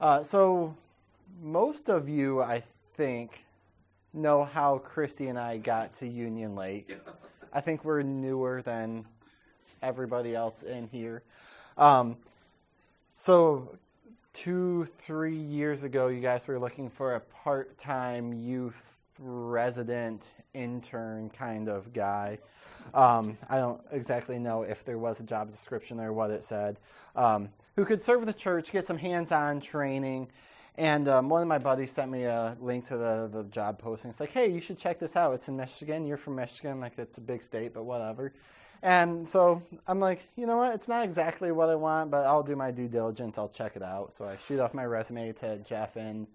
Uh, so, most of you, I think, know how Christy and I got to Union Lake. I think we're newer than everybody else in here. Um, so, two, three years ago, you guys were looking for a part time youth resident intern kind of guy. Um, I don't exactly know if there was a job description or what it said. Um, who could serve the church, get some hands on training. And um, one of my buddies sent me a link to the, the job posting. It's like, hey, you should check this out. It's in Michigan. You're from Michigan. Like, it's a big state, but whatever. And so I'm like, you know what? It's not exactly what I want, but I'll do my due diligence. I'll check it out. So I shoot off my resume to Jeff in,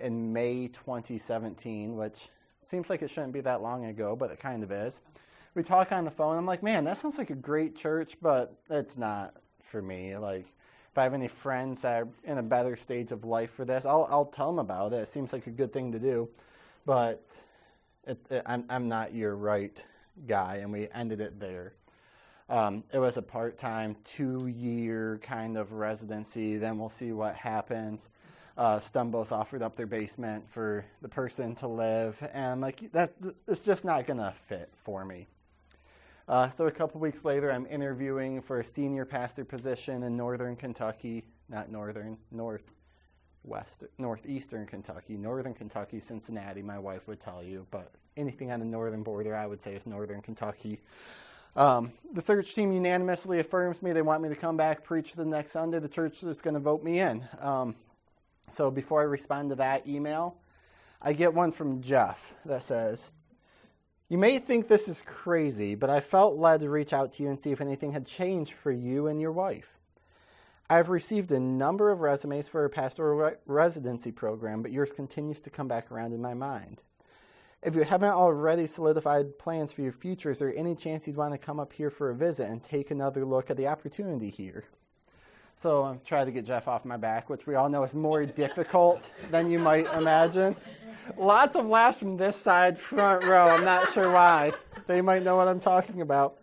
in May 2017, which seems like it shouldn't be that long ago, but it kind of is. We talk on the phone. I'm like, man, that sounds like a great church, but it's not for me. Like, if I have any friends that are in a better stage of life for this, I'll, I'll tell them about it. It seems like a good thing to do, but it, it, I'm, I'm not your right guy, and we ended it there. Um, it was a part time, two year kind of residency. Then we'll see what happens. Uh, Stumbos offered up their basement for the person to live, and I'm like, that, it's just not going to fit for me. Uh, so a couple weeks later, I'm interviewing for a senior pastor position in northern Kentucky, not northern, northwest, northeastern Kentucky, northern Kentucky, Cincinnati. My wife would tell you, but anything on the northern border, I would say is northern Kentucky. Um, the search team unanimously affirms me. They want me to come back, preach the next Sunday. The church is going to vote me in. Um, so before I respond to that email, I get one from Jeff that says, You may think this is crazy, but I felt led to reach out to you and see if anything had changed for you and your wife. I've received a number of resumes for a pastoral re- residency program, but yours continues to come back around in my mind. If you haven't already solidified plans for your future, is there any chance you'd want to come up here for a visit and take another look at the opportunity here? So I'm trying to get Jeff off my back, which we all know is more difficult than you might imagine. Lots of laughs from this side, front row. I'm not sure why. They might know what I'm talking about.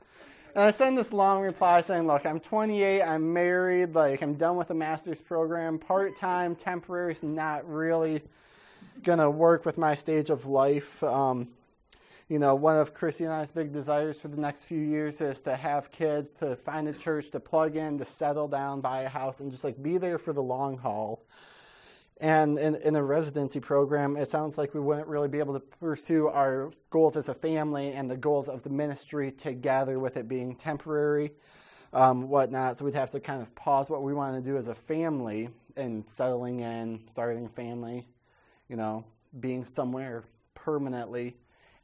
And I send this long reply saying, Look, I'm 28, I'm married, like, I'm done with a master's program, part time, temporary is not really going to work with my stage of life. Um, you know, one of Chrissy and I's big desires for the next few years is to have kids, to find a church, to plug in, to settle down, buy a house, and just like be there for the long haul. And in, in a residency program, it sounds like we wouldn't really be able to pursue our goals as a family and the goals of the ministry together with it being temporary, um, whatnot. So we'd have to kind of pause what we want to do as a family and settling in, starting a family, you know, being somewhere permanently,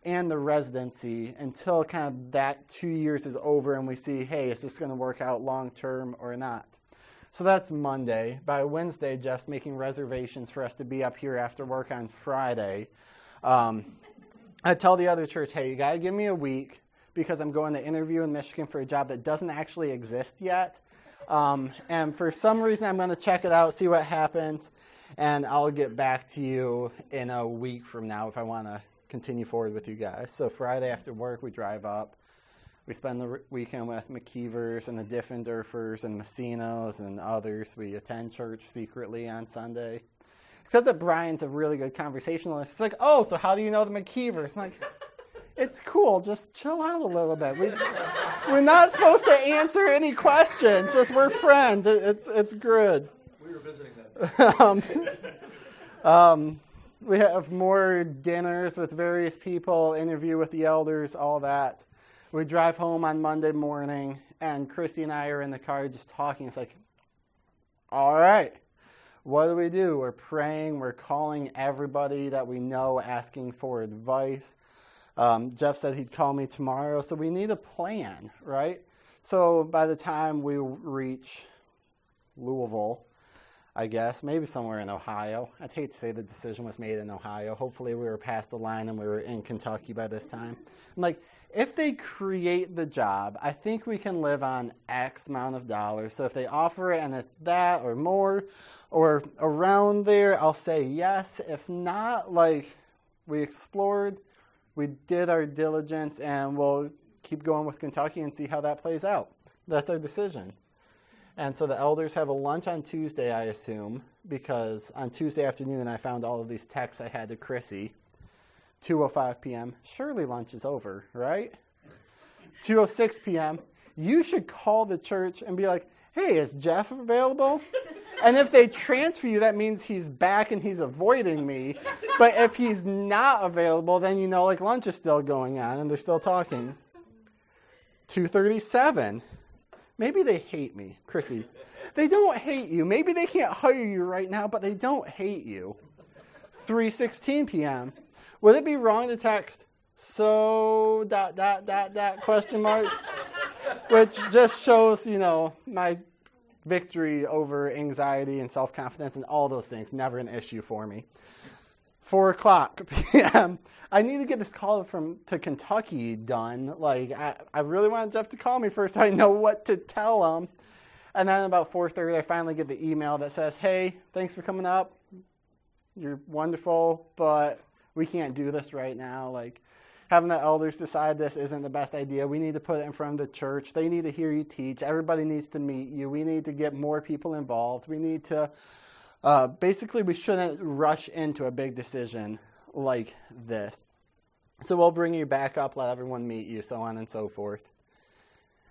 and the residency until kind of that two years is over and we see, hey, is this going to work out long term or not? So that's Monday. By Wednesday, Jeff's making reservations for us to be up here after work on Friday. Um, I tell the other church, hey, you got to give me a week because I'm going to interview in Michigan for a job that doesn't actually exist yet. Um, and for some reason, I'm going to check it out, see what happens and I'll get back to you in a week from now if I want to continue forward with you guys. So Friday after work, we drive up. We spend the weekend with McKeevers and the Diffendorfers and Messinos and others. We attend church secretly on Sunday. Except that Brian's a really good conversationalist. It's like, oh, so how do you know the McKeevers? I'm like, it's cool. Just chill out a little bit. We, we're not supposed to answer any questions. Just we're friends. It, it's, it's good. We were visiting um, um, we have more dinners with various people, interview with the elders, all that. We drive home on Monday morning, and Christy and I are in the car just talking. It's like, all right, what do we do? We're praying, we're calling everybody that we know, asking for advice. Um, Jeff said he'd call me tomorrow, so we need a plan, right? So by the time we reach Louisville, I guess, maybe somewhere in Ohio. I'd hate to say the decision was made in Ohio. Hopefully, we were past the line and we were in Kentucky by this time. I'm like, if they create the job, I think we can live on X amount of dollars. So if they offer it and it's that or more or around there, I'll say yes. If not, like, we explored, we did our diligence, and we'll keep going with Kentucky and see how that plays out. That's our decision. And so the elders have a lunch on Tuesday, I assume, because on Tuesday afternoon I found all of these texts I had to Chrissy. 2:05 p.m. Surely lunch is over, right? 2:06 p.m. You should call the church and be like, "Hey, is Jeff available?" And if they transfer you, that means he's back and he's avoiding me. But if he's not available, then you know like lunch is still going on and they're still talking. 237. Maybe they hate me, Chrissy. They don't hate you. Maybe they can't hire you right now, but they don't hate you. 3:16 p.m. Would it be wrong to text so dot dot dot dot question mark? Which just shows, you know, my victory over anxiety and self confidence and all those things. Never an issue for me. Four o'clock p.m. I need to get this call from to Kentucky done. Like I, I really want Jeff to call me first so I know what to tell him. And then about 4:30, I finally get the email that says, "Hey, thanks for coming up. You're wonderful, but we can't do this right now. Like having the elders decide this isn't the best idea. We need to put it in front of the church. They need to hear you teach. Everybody needs to meet you. We need to get more people involved. We need to." Uh, basically, we shouldn't rush into a big decision like this. So we'll bring you back up, let everyone meet you, so on and so forth.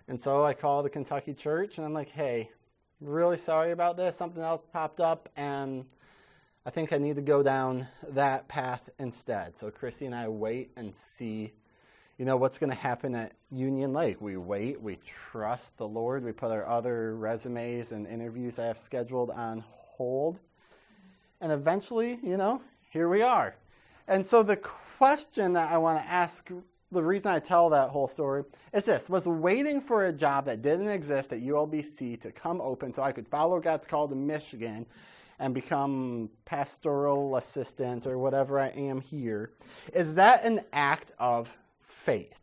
And so I call the Kentucky church and I'm like, hey, really sorry about this. Something else popped up and I think I need to go down that path instead. So Christy and I wait and see, you know, what's going to happen at Union Lake. We wait, we trust the Lord, we put our other resumes and interviews I have scheduled on hold. And eventually, you know, here we are. And so the question that I want to ask, the reason I tell that whole story is this was waiting for a job that didn't exist at ULBC to come open so I could follow God's call to Michigan and become pastoral assistant or whatever I am here. Is that an act of faith?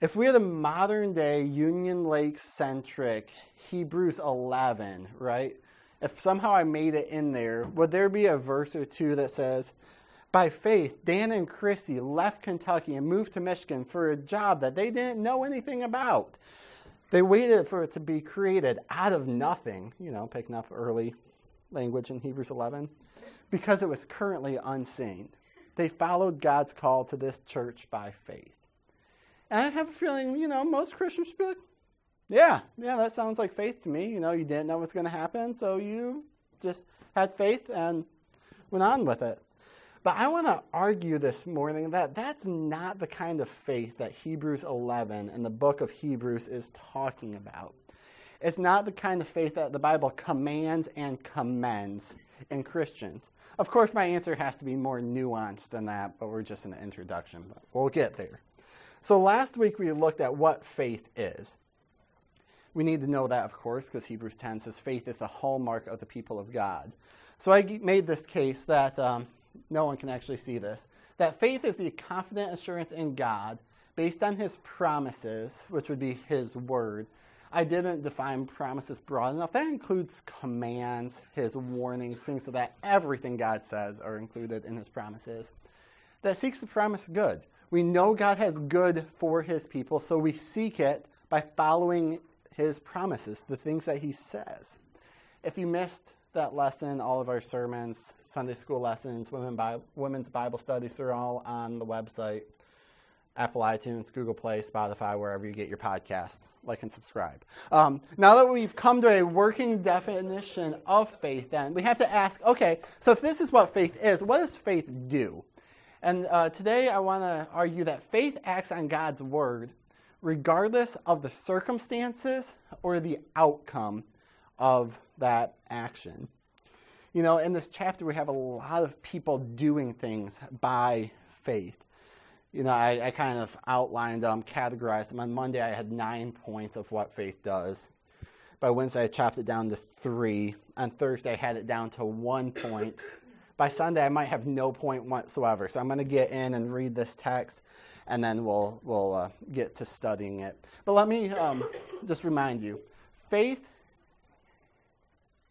If we had a modern day Union Lake centric Hebrews 11, right? If somehow I made it in there, would there be a verse or two that says, by faith, Dan and Chrissy left Kentucky and moved to Michigan for a job that they didn't know anything about. They waited for it to be created out of nothing, you know, picking up early language in Hebrews 11, because it was currently unseen. They followed God's call to this church by faith. And I have a feeling, you know, most Christians would be like, yeah, yeah, that sounds like faith to me. You know, you didn't know what's going to happen, so you just had faith and went on with it. But I want to argue this morning that that's not the kind of faith that Hebrews 11 and the book of Hebrews is talking about. It's not the kind of faith that the Bible commands and commends in Christians. Of course, my answer has to be more nuanced than that, but we're just in the introduction. But we'll get there. So last week we looked at what faith is. We need to know that, of course, because Hebrews 10 says faith is the hallmark of the people of God. So I made this case that um, no one can actually see this. That faith is the confident assurance in God based on his promises, which would be his word. I didn't define promises broad enough. That includes commands, his warnings, things so that everything God says are included in his promises. That seeks the promise good. We know God has good for his people, so we seek it by following his promises, the things that he says. If you missed that lesson, all of our sermons, Sunday school lessons, women's Bible studies, they're all on the website. Apple iTunes, Google Play, Spotify, wherever you get your podcast. Like and subscribe. Um, now that we've come to a working definition of faith, then we have to ask okay, so if this is what faith is, what does faith do? And uh, today I want to argue that faith acts on God's word regardless of the circumstances or the outcome of that action. You know, in this chapter, we have a lot of people doing things by faith. You know, I, I kind of outlined them, categorized them. On Monday, I had nine points of what faith does. By Wednesday, I chopped it down to three. On Thursday, I had it down to one point. By Sunday, I might have no point whatsoever. So I'm going to get in and read this text, and then we'll, we'll uh, get to studying it. But let me um, just remind you faith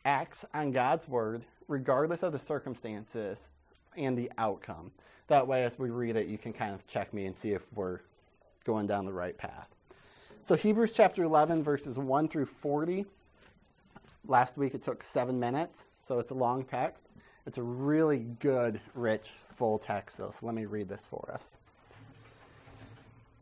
acts on God's word regardless of the circumstances and the outcome. That way, as we read it, you can kind of check me and see if we're going down the right path. So, Hebrews chapter 11, verses 1 through 40. Last week it took seven minutes, so it's a long text. It's a really good, rich, full text, though, so let me read this for us.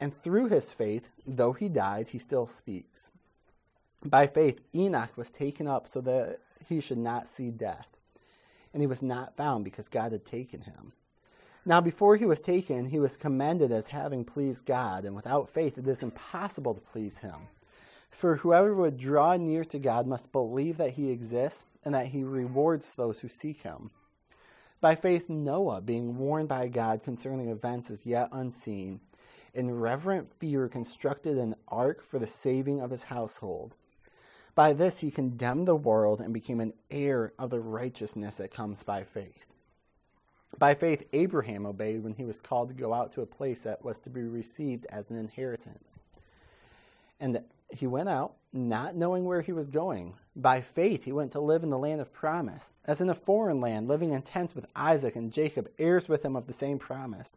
And through his faith, though he died, he still speaks. By faith, Enoch was taken up so that he should not see death. And he was not found because God had taken him. Now, before he was taken, he was commended as having pleased God, and without faith, it is impossible to please him. For whoever would draw near to God must believe that he exists and that he rewards those who seek him. By faith, Noah, being warned by God concerning events as yet unseen, in reverent fear constructed an ark for the saving of his household. By this he condemned the world and became an heir of the righteousness that comes by faith. By faith, Abraham obeyed when he was called to go out to a place that was to be received as an inheritance. And he went out, not knowing where he was going. By faith, he went to live in the land of promise, as in a foreign land, living in tents with Isaac and Jacob, heirs with him of the same promise.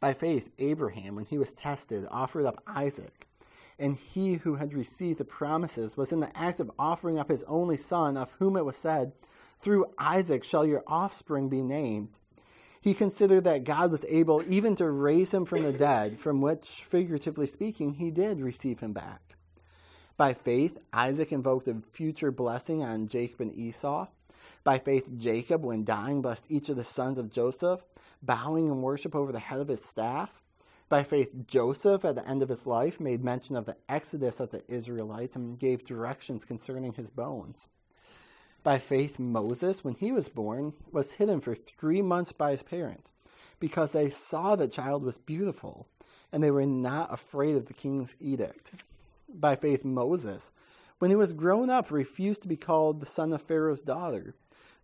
By faith, Abraham, when he was tested, offered up Isaac. And he who had received the promises was in the act of offering up his only son, of whom it was said, Through Isaac shall your offspring be named. He considered that God was able even to raise him from the dead, from which, figuratively speaking, he did receive him back. By faith, Isaac invoked a future blessing on Jacob and Esau. By faith, Jacob, when dying, blessed each of the sons of Joseph, bowing in worship over the head of his staff. By faith, Joseph, at the end of his life, made mention of the exodus of the Israelites and gave directions concerning his bones. By faith, Moses, when he was born, was hidden for three months by his parents, because they saw the child was beautiful, and they were not afraid of the king's edict. By faith, Moses, when he was grown up, refused to be called the son of Pharaoh's daughter,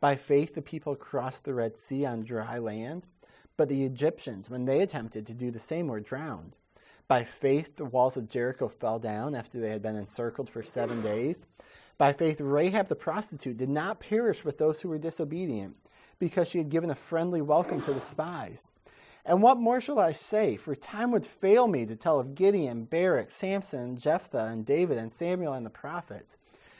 By faith, the people crossed the Red Sea on dry land, but the Egyptians, when they attempted to do the same, were drowned. By faith, the walls of Jericho fell down after they had been encircled for seven days. By faith, Rahab the prostitute did not perish with those who were disobedient, because she had given a friendly welcome to the spies. And what more shall I say? For time would fail me to tell of Gideon, Barak, Samson, Jephthah, and David, and Samuel and the prophets,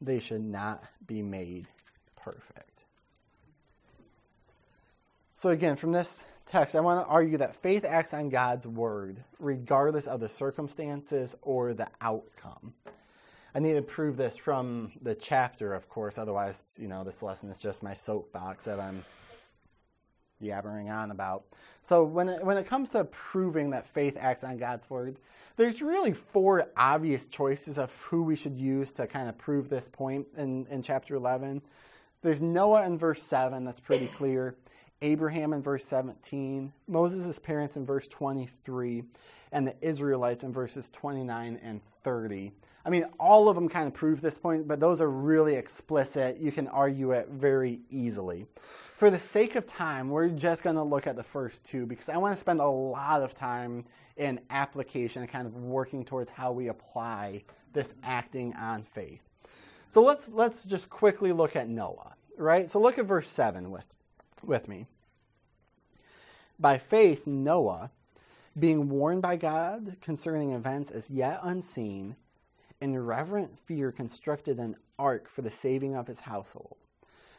they should not be made perfect. So, again, from this text, I want to argue that faith acts on God's word, regardless of the circumstances or the outcome. I need to prove this from the chapter, of course, otherwise, you know, this lesson is just my soapbox that I'm yabbering on about. So when it, when it comes to proving that faith acts on God's word, there's really four obvious choices of who we should use to kind of prove this point in, in chapter 11. There's Noah in verse 7, that's pretty clear. Abraham in verse 17, Moses' parents in verse 23, and the Israelites in verses 29 and 30. I mean, all of them kind of prove this point, but those are really explicit. You can argue it very easily. For the sake of time, we're just going to look at the first two because I want to spend a lot of time in application and kind of working towards how we apply this acting on faith. So let's let's just quickly look at Noah, right? So look at verse 7 with with me. By faith Noah, being warned by God concerning events as yet unseen, in reverent fear constructed an ark for the saving of his household.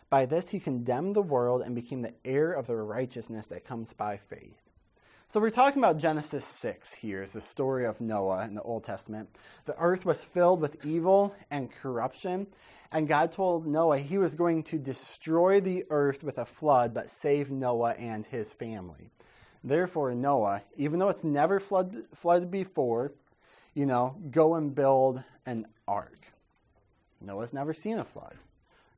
By this he condemned the world and became the heir of the righteousness that comes by faith. So we're talking about Genesis 6 here, is the story of Noah in the Old Testament. The earth was filled with evil and corruption, and God told Noah he was going to destroy the earth with a flood, but save Noah and his family. Therefore, Noah, even though it's never flood, flooded before, you know, go and build an ark. Noah's never seen a flood.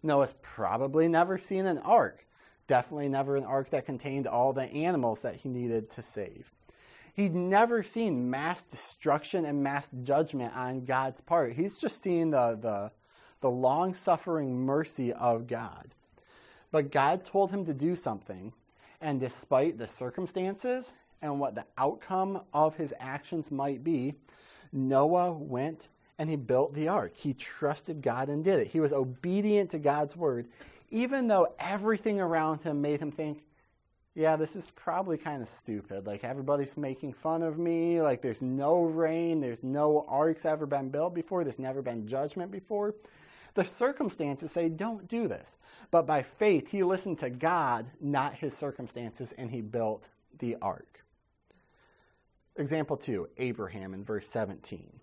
Noah's probably never seen an ark. Definitely never an ark that contained all the animals that he needed to save. He'd never seen mass destruction and mass judgment on God's part. He's just seen the, the, the long suffering mercy of God. But God told him to do something, and despite the circumstances and what the outcome of his actions might be, Noah went and he built the ark. He trusted God and did it. He was obedient to God's word, even though everything around him made him think, yeah, this is probably kind of stupid. Like, everybody's making fun of me. Like, there's no rain. There's no arks ever been built before. There's never been judgment before. The circumstances say, don't do this. But by faith, he listened to God, not his circumstances, and he built the ark. Example two Abraham in verse 17.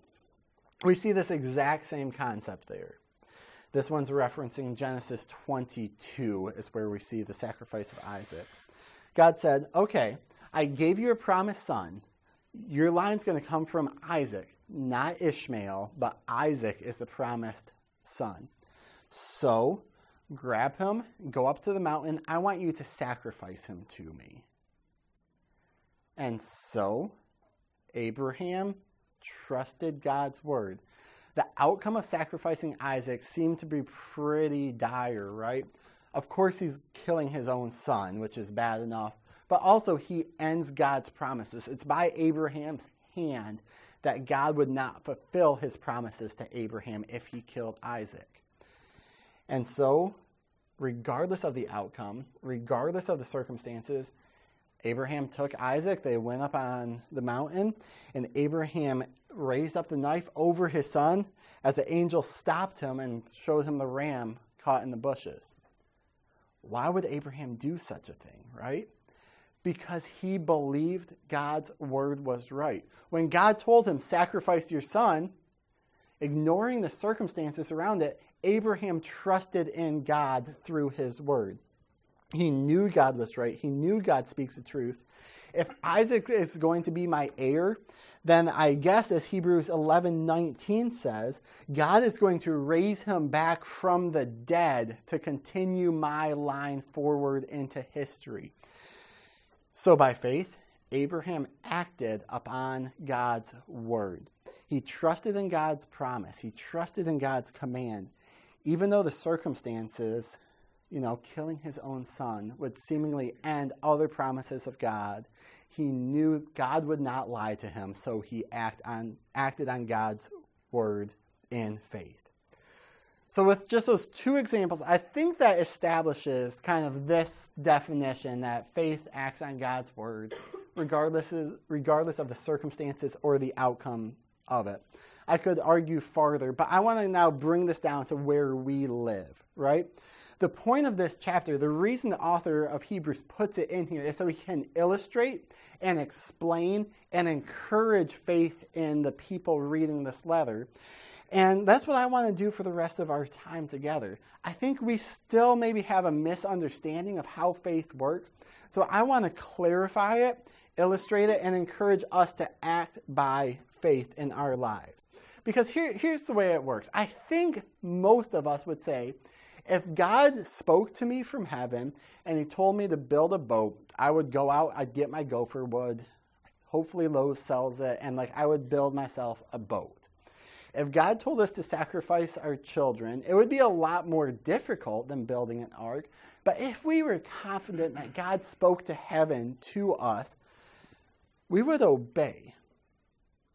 We see this exact same concept there. This one's referencing Genesis 22, is where we see the sacrifice of Isaac. God said, Okay, I gave you a promised son. Your line's going to come from Isaac, not Ishmael, but Isaac is the promised son. So grab him, go up to the mountain. I want you to sacrifice him to me. And so Abraham trusted God's word. The outcome of sacrificing Isaac seemed to be pretty dire, right? Of course, he's killing his own son, which is bad enough, but also he ends God's promises. It's by Abraham's hand that God would not fulfill his promises to Abraham if he killed Isaac. And so, regardless of the outcome, regardless of the circumstances, Abraham took Isaac, they went up on the mountain, and Abraham raised up the knife over his son as the angel stopped him and showed him the ram caught in the bushes. Why would Abraham do such a thing, right? Because he believed God's word was right. When God told him, sacrifice your son, ignoring the circumstances around it, Abraham trusted in God through his word. He knew God was right. He knew God speaks the truth. If Isaac is going to be my heir, then I guess as Hebrews 11:19 says, God is going to raise him back from the dead to continue my line forward into history. So by faith, Abraham acted upon God's word. He trusted in God's promise. He trusted in God's command. even though the circumstances, you know, killing his own son would seemingly end other promises of God, he knew God would not lie to him, so he act on, acted on God's word in faith. So, with just those two examples, I think that establishes kind of this definition that faith acts on God's word, regardless, regardless of the circumstances or the outcome of it. I could argue farther, but I want to now bring this down to where we live, right? The point of this chapter, the reason the author of Hebrews puts it in here is so he can illustrate and explain and encourage faith in the people reading this letter. And that's what I want to do for the rest of our time together. I think we still maybe have a misunderstanding of how faith works. So I want to clarify it, illustrate it, and encourage us to act by faith in our lives. Because here, here's the way it works. I think most of us would say, if God spoke to me from heaven and he told me to build a boat, I would go out, I'd get my gopher wood, hopefully Lowe's sells it, and like I would build myself a boat. If God told us to sacrifice our children, it would be a lot more difficult than building an ark. But if we were confident that God spoke to heaven to us, we would obey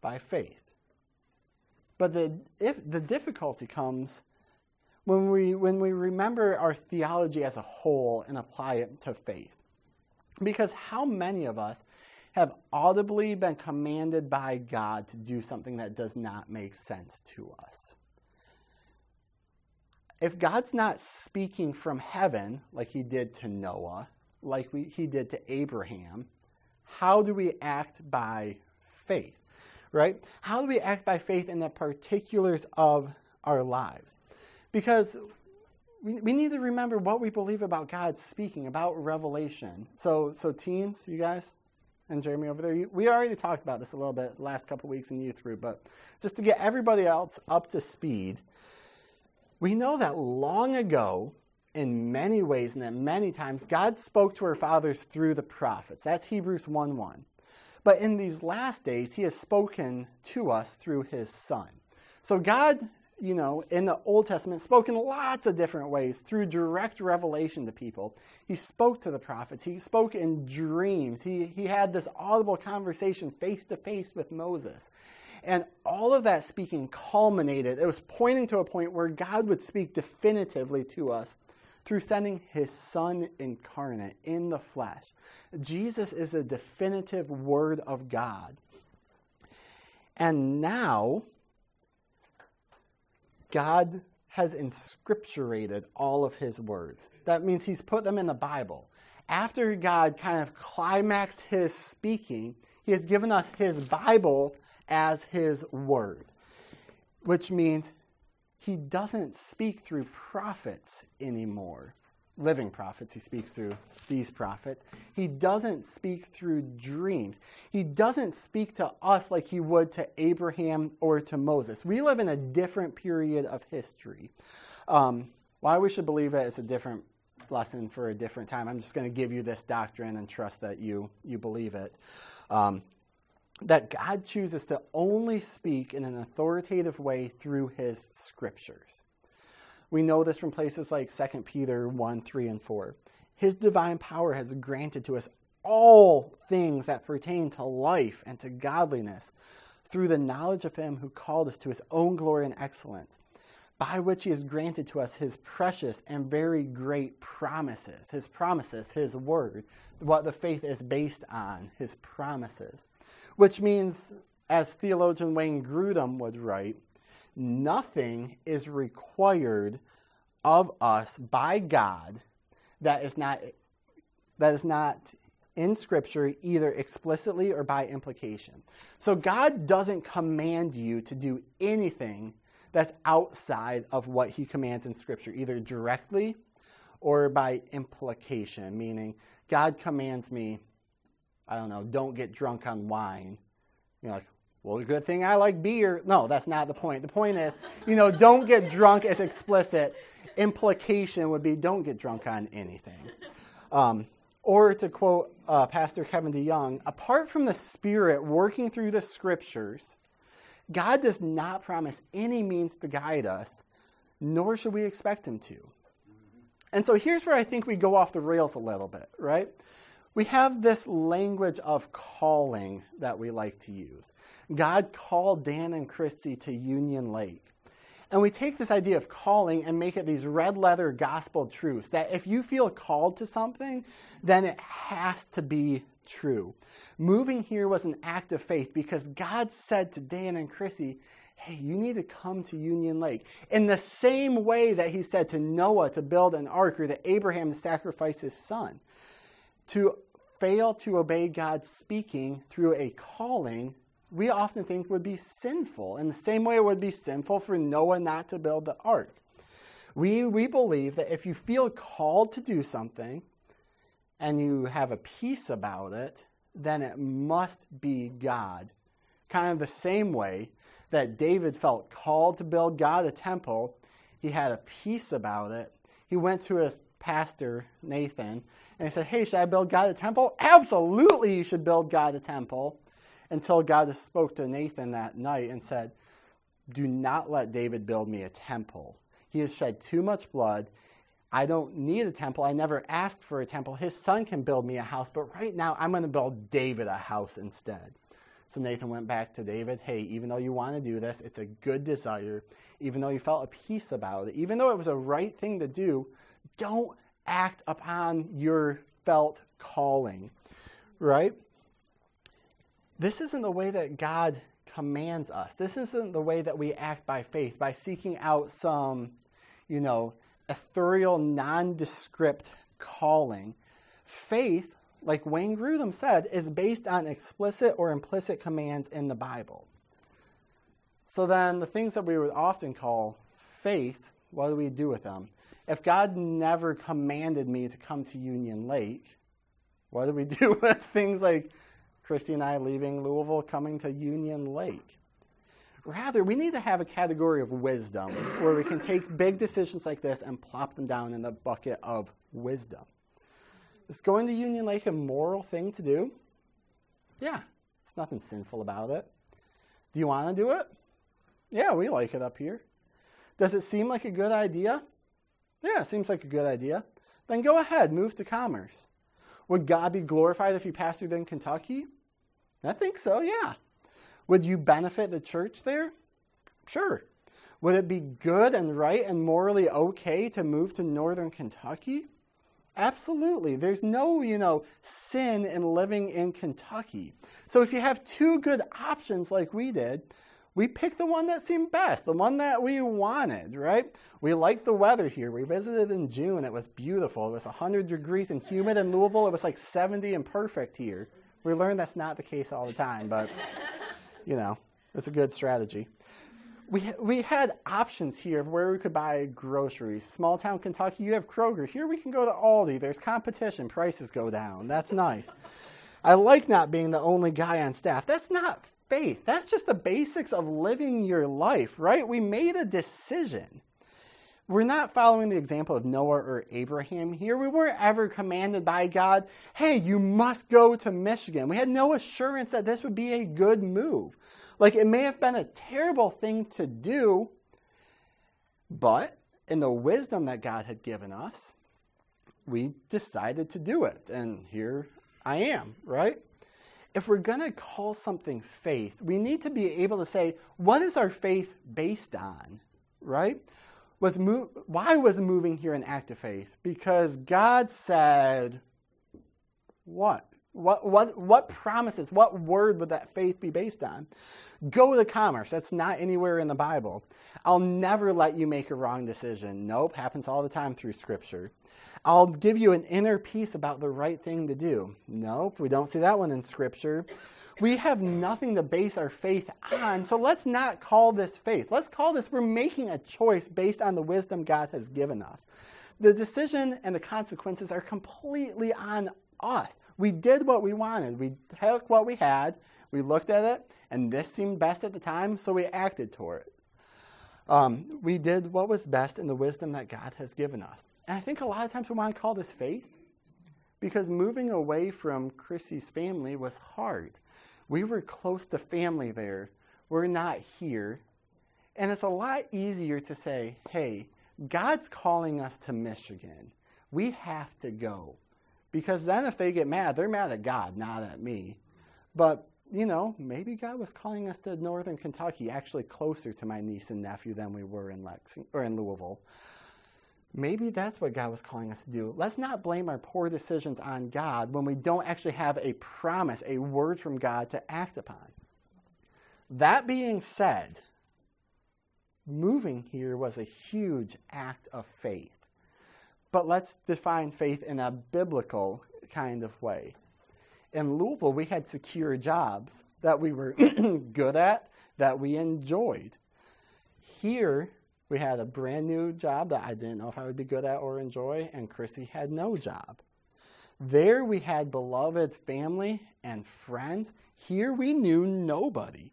by faith. But the, if, the difficulty comes when we, when we remember our theology as a whole and apply it to faith. Because how many of us have audibly been commanded by God to do something that does not make sense to us. If God's not speaking from heaven like he did to Noah, like we, he did to Abraham, how do we act by faith? Right? How do we act by faith in the particulars of our lives? Because we, we need to remember what we believe about God speaking, about revelation. So, so teens, you guys, and Jeremy over there. We already talked about this a little bit last couple weeks in youth group, but just to get everybody else up to speed, we know that long ago, in many ways and that many times, God spoke to our fathers through the prophets. That's Hebrews 1 1. But in these last days, he has spoken to us through his son. So God you know, in the Old Testament, spoke in lots of different ways through direct revelation to people. He spoke to the prophets. He spoke in dreams. He, he had this audible conversation face to face with Moses. And all of that speaking culminated, it was pointing to a point where God would speak definitively to us through sending his son incarnate in the flesh. Jesus is a definitive word of God. And now, God has inscripturated all of his words. That means he's put them in the Bible. After God kind of climaxed his speaking, he has given us his Bible as his word, which means he doesn't speak through prophets anymore living prophets. He speaks through these prophets. He doesn't speak through dreams. He doesn't speak to us like he would to Abraham or to Moses. We live in a different period of history. Um, why we should believe it is a different lesson for a different time. I'm just going to give you this doctrine and trust that you, you believe it. Um, that God chooses to only speak in an authoritative way through his scriptures. We know this from places like 2 Peter 1 3 and 4. His divine power has granted to us all things that pertain to life and to godliness through the knowledge of him who called us to his own glory and excellence, by which he has granted to us his precious and very great promises. His promises, his word, what the faith is based on, his promises. Which means, as theologian Wayne Grudem would write, nothing is required of us by God that is not that is not in scripture either explicitly or by implication. So God doesn't command you to do anything that's outside of what he commands in scripture either directly or by implication, meaning God commands me I don't know, don't get drunk on wine. You're like, well, the good thing I like beer. No, that's not the point. The point is, you know, don't get drunk as explicit. Implication would be don't get drunk on anything. Um, or to quote uh, Pastor Kevin DeYoung, apart from the Spirit working through the scriptures, God does not promise any means to guide us nor should we expect him to. And so here's where I think we go off the rails a little bit, right? We have this language of calling that we like to use. God called Dan and Christy to Union Lake. And we take this idea of calling and make it these red letter gospel truths that if you feel called to something, then it has to be true. Moving here was an act of faith because God said to Dan and Chrissy, hey, you need to come to Union Lake. In the same way that he said to Noah to build an ark or to Abraham to sacrifice his son. To fail to obey God speaking through a calling we often think would be sinful. In the same way, it would be sinful for Noah not to build the ark. We, we believe that if you feel called to do something and you have a peace about it, then it must be God. Kind of the same way that David felt called to build God a temple, he had a peace about it. He went to his pastor, Nathan, and he said, Hey, should I build God a temple? Absolutely, you should build God a temple until God spoke to Nathan that night and said, Do not let David build me a temple. He has shed too much blood. I don't need a temple. I never asked for a temple. His son can build me a house, but right now I'm going to build David a house instead. So Nathan went back to David, hey, even though you want to do this, it's a good desire. Even though you felt a peace about it, even though it was a right thing to do, don't act upon your felt calling, right? This isn't the way that God commands us. This isn't the way that we act by faith, by seeking out some, you know, ethereal, nondescript calling. Faith, like Wayne Grudem said, is based on explicit or implicit commands in the Bible. So then, the things that we would often call faith, what do we do with them? If God never commanded me to come to Union Lake, what do we do with things like Christy and I leaving Louisville, coming to Union Lake. Rather, we need to have a category of wisdom where we can take big decisions like this and plop them down in the bucket of wisdom. Is going to Union Lake a moral thing to do? Yeah, it's nothing sinful about it. Do you want to do it? Yeah, we like it up here. Does it seem like a good idea? Yeah, seems like a good idea. Then go ahead, move to Commerce. Would God be glorified if you pastored in Kentucky? I think so, yeah. Would you benefit the church there? Sure. Would it be good and right and morally okay to move to northern Kentucky? Absolutely. There's no, you know, sin in living in Kentucky. So if you have two good options like we did, we picked the one that seemed best, the one that we wanted, right? We liked the weather here. We visited in June. It was beautiful. It was 100 degrees and humid in Louisville. It was like 70 and perfect here. We learned that's not the case all the time, but, you know, it's a good strategy. We, we had options here of where we could buy groceries. Small town Kentucky, you have Kroger. Here we can go to Aldi. There's competition. Prices go down. That's nice. I like not being the only guy on staff. That's not faith. That's just the basics of living your life, right? We made a decision. We're not following the example of Noah or Abraham here. We weren't ever commanded by God, hey, you must go to Michigan. We had no assurance that this would be a good move. Like, it may have been a terrible thing to do, but in the wisdom that God had given us, we decided to do it. And here I am, right? If we're going to call something faith, we need to be able to say, what is our faith based on? Right? Was why was moving here an act of faith? Because God said, what? What, what, what promises, what word would that faith be based on? Go to Commerce. That's not anywhere in the Bible. I'll never let you make a wrong decision. Nope, happens all the time through Scripture. I'll give you an inner peace about the right thing to do. Nope, we don't see that one in Scripture. We have nothing to base our faith on, so let's not call this faith. Let's call this we're making a choice based on the wisdom God has given us. The decision and the consequences are completely on us. We did what we wanted, we took what we had, we looked at it, and this seemed best at the time, so we acted toward it. Um, we did what was best in the wisdom that God has given us. And I think a lot of times we want to call this faith because moving away from Chrissy's family was hard. We were close to family there. We're not here. And it's a lot easier to say, hey, God's calling us to Michigan. We have to go. Because then if they get mad, they're mad at God, not at me. But, you know, maybe God was calling us to northern Kentucky, actually closer to my niece and nephew than we were in Lexington or in Louisville. Maybe that's what God was calling us to do. Let's not blame our poor decisions on God when we don't actually have a promise, a word from God to act upon. That being said, moving here was a huge act of faith. But let's define faith in a biblical kind of way. In Louisville, we had secure jobs that we were good at, that we enjoyed. Here, we had a brand new job that I didn't know if I would be good at or enjoy, and Christy had no job. There we had beloved family and friends. Here we knew nobody.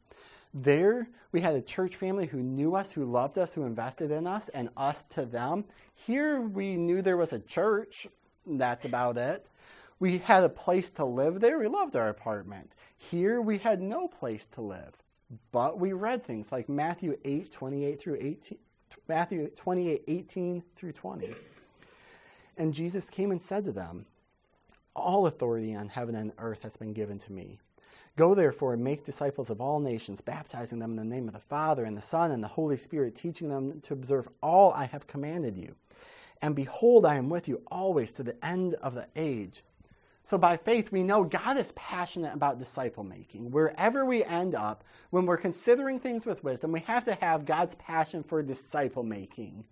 There we had a church family who knew us, who loved us, who invested in us, and us to them. Here we knew there was a church. That's about it. We had a place to live there. We loved our apartment. Here we had no place to live. But we read things like Matthew 8, 28 through 18, Matthew 28, 18 through 20. And Jesus came and said to them, All authority on heaven and earth has been given to me. Go therefore and make disciples of all nations, baptizing them in the name of the Father and the Son and the Holy Spirit, teaching them to observe all I have commanded you. And behold, I am with you always to the end of the age. So by faith, we know God is passionate about disciple making. Wherever we end up, when we're considering things with wisdom, we have to have God's passion for disciple making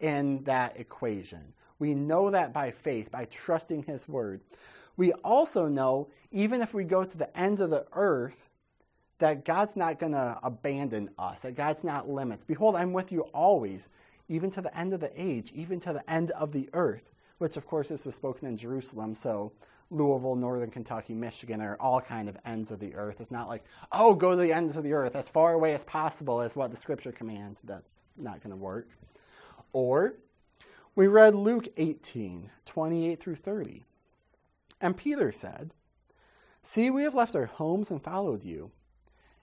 in that equation. We know that by faith, by trusting His word. We also know, even if we go to the ends of the earth, that God's not going to abandon us, that God's not limits. Behold, I'm with you always, even to the end of the age, even to the end of the earth, which, of course, this was spoken in Jerusalem. So Louisville, Northern Kentucky, Michigan are all kind of ends of the earth. It's not like, oh, go to the ends of the earth as far away as possible as what the scripture commands. That's not going to work. Or we read Luke 18, 28 through 30. And Peter said, See, we have left our homes and followed you.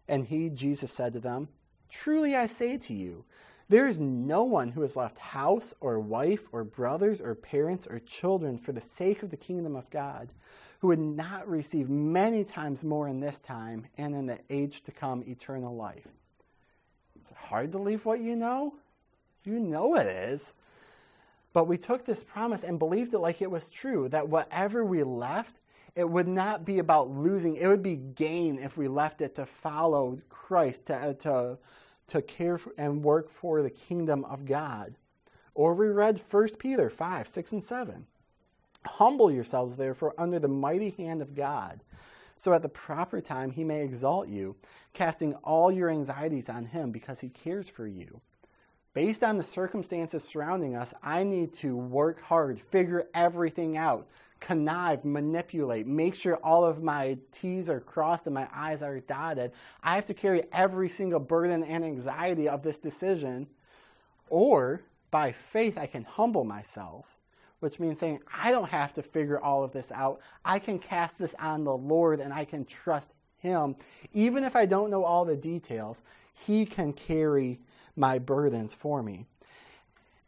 And he, Jesus, said to them, Truly I say to you, there is no one who has left house or wife or brothers or parents or children for the sake of the kingdom of God who would not receive many times more in this time and in the age to come eternal life. It's hard to leave what you know. You know it is. But we took this promise and believed it like it was true that whatever we left, it would not be about losing. It would be gain if we left it to follow Christ, to, to, to care and work for the kingdom of God. Or we read 1 Peter 5, 6, and 7. Humble yourselves, therefore, under the mighty hand of God, so at the proper time he may exalt you, casting all your anxieties on him because he cares for you based on the circumstances surrounding us, I need to work hard, figure everything out, connive, manipulate, make sure all of my T's are crossed and my I's are dotted. I have to carry every single burden and anxiety of this decision. Or by faith, I can humble myself, which means saying, I don't have to figure all of this out. I can cast this on the Lord and I can trust Him. Even if I don't know all the details, He can carry my burdens for me.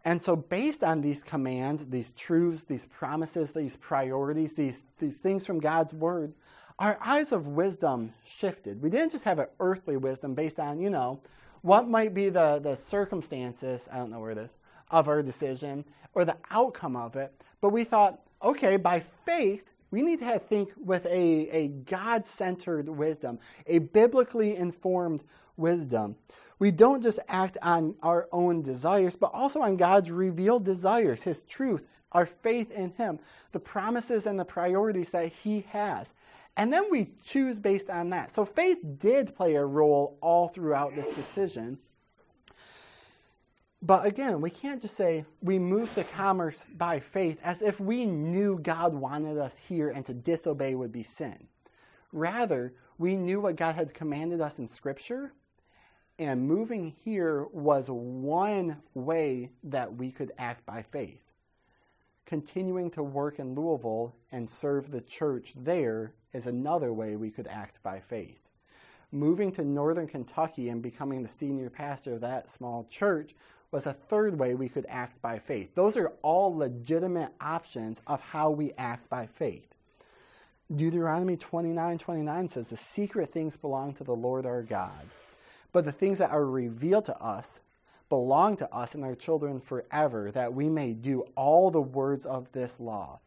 And so, based on these commands, these truths, these promises, these priorities, these, these things from God's Word, our eyes of wisdom shifted. We didn't just have an earthly wisdom based on, you know, what might be the, the circumstances, I don't know where it is, of our decision or the outcome of it, but we thought, okay, by faith, we need to think with a, a God centered wisdom, a biblically informed wisdom we don't just act on our own desires, but also on God's revealed desires, His truth, our faith in Him, the promises and the priorities that He has. And then we choose based on that. So faith did play a role all throughout this decision. But again, we can't just say we moved to Commerce by faith as if we knew God wanted us here and to disobey would be sin. Rather, we knew what God had commanded us in Scripture and moving here was one way that we could act by faith. Continuing to work in Louisville and serve the church there is another way we could act by faith. moving to northern Kentucky and becoming the senior pastor of that small church was a third way we could act by faith. Those are all legitimate options of how we act by faith. Deuteronomy 29 29 says, The secret things belong to the Lord our God, but the things that are revealed to us belong to us and our children forever, that we may do all the words of this law.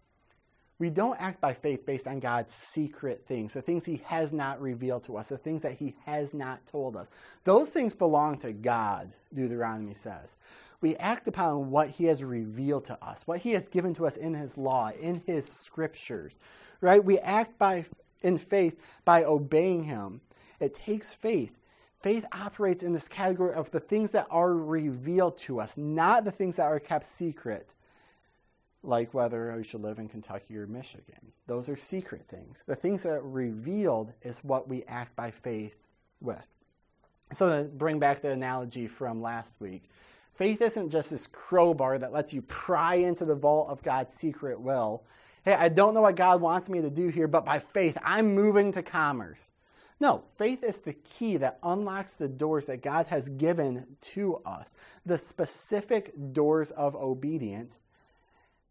We don't act by faith based on God's secret things, the things He has not revealed to us, the things that He has not told us. Those things belong to God, Deuteronomy says. We act upon what He has revealed to us, what He has given to us in His law, in His scriptures, right? We act by, in faith by obeying Him. It takes faith. Faith operates in this category of the things that are revealed to us, not the things that are kept secret like whether we should live in Kentucky or Michigan. Those are secret things. The things that are revealed is what we act by faith with. So, to bring back the analogy from last week, faith isn't just this crowbar that lets you pry into the vault of God's secret will. Hey, I don't know what God wants me to do here, but by faith, I'm moving to Commerce. No, faith is the key that unlocks the doors that God has given to us, the specific doors of obedience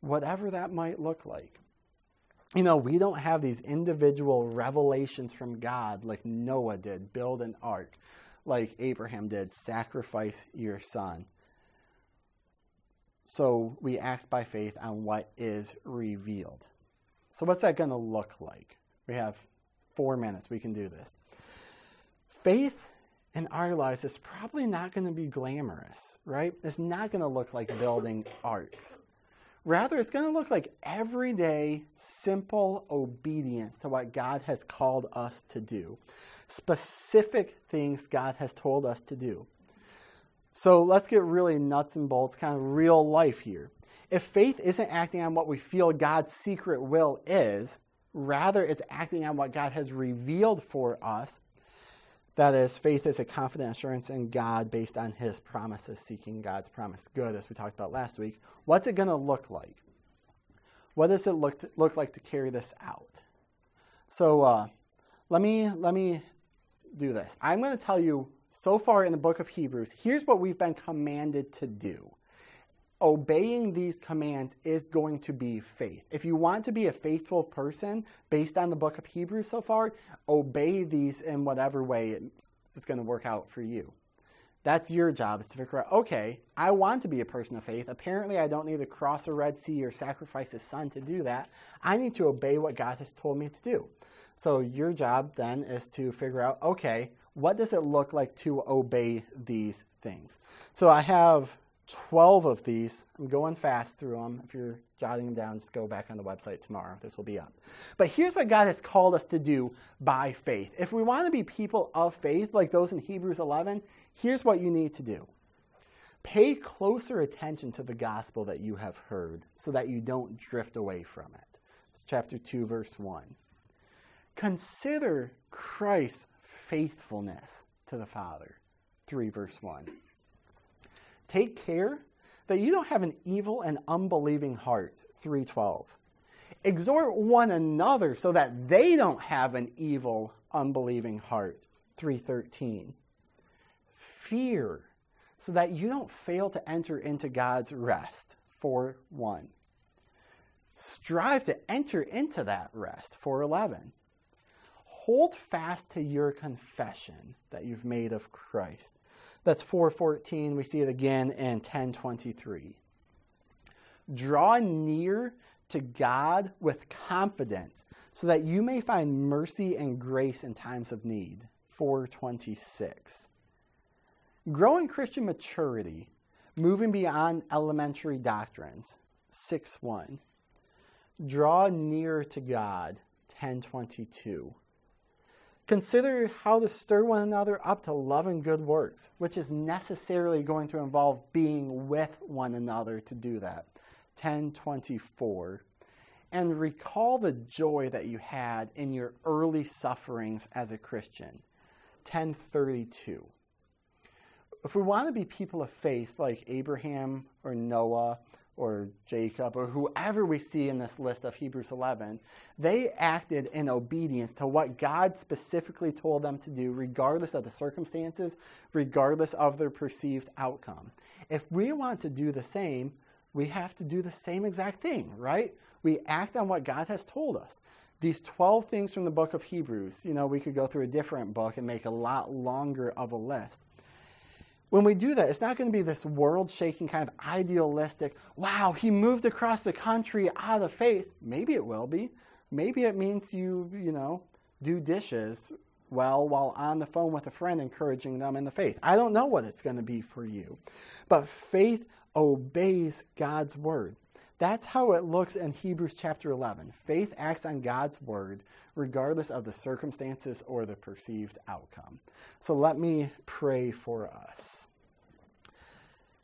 whatever that might look like. You know, we don't have these individual revelations from God like Noah did, build an ark, like Abraham did, sacrifice your son. So we act by faith on what is revealed. So, what's that going to look like? We have four minutes. We can do this. Faith in our lives is probably not going to be glamorous, right? It's not going to look like building arks. Rather, it's going to look like everyday, simple obedience to what God has called us to do. Specific things God has told us to do. So let's get really nuts and bolts, kind of real life here. If faith isn't acting on what we feel God's secret will is, rather it's acting on what God has revealed for us, that is, faith is a confident assurance in God based on his promises, seeking God's promise good, as we talked about last week. What's it going to look like? What does it look, to, look like to carry this out? So uh, let, me, let me do this. I'm going to tell you so far in the book of Hebrews, here's what we've been commanded to do obeying these commands is going to be faith. If you want to be a faithful person based on the book of Hebrews so far, obey these in whatever way it's going to work out for you. That's your job is to figure out, okay, I want to be a person of faith. Apparently, I don't need to cross a Red Sea or sacrifice a son to do that. I need to obey what God has told me to do. So, your job then is to figure out, okay, what does it look like to obey these things? So, I have 12 of these. I'm going fast through them. If you're jotting them down, just go back on the website tomorrow. This will be up. But here's what God has called us to do by faith. If we want to be people of faith, like those in Hebrews 11, here's what you need to do pay closer attention to the gospel that you have heard so that you don't drift away from it. It's chapter 2, verse 1. Consider Christ's faithfulness to the Father. 3, verse 1 Take care that you don't have an evil and unbelieving heart. 312. Exhort one another so that they don't have an evil, unbelieving heart. 313. Fear so that you don't fail to enter into God's rest. 4 1. Strive to enter into that rest. 411. Hold fast to your confession that you've made of Christ. That's 414. We see it again in 1023. Draw near to God with confidence so that you may find mercy and grace in times of need. 426. Growing Christian maturity, moving beyond elementary doctrines. 6 1. Draw near to God. 1022. Consider how to stir one another up to love and good works, which is necessarily going to involve being with one another to do that. 1024. And recall the joy that you had in your early sufferings as a Christian. 1032. If we want to be people of faith like Abraham or Noah or Jacob or whoever we see in this list of Hebrews 11, they acted in obedience to what God specifically told them to do, regardless of the circumstances, regardless of their perceived outcome. If we want to do the same, we have to do the same exact thing, right? We act on what God has told us. These 12 things from the book of Hebrews, you know, we could go through a different book and make a lot longer of a list. When we do that, it's not going to be this world shaking kind of idealistic, wow, he moved across the country out of faith. Maybe it will be. Maybe it means you, you know, do dishes well while on the phone with a friend, encouraging them in the faith. I don't know what it's going to be for you. But faith obeys God's word. That's how it looks in Hebrews chapter 11. Faith acts on God's word regardless of the circumstances or the perceived outcome. So let me pray for us.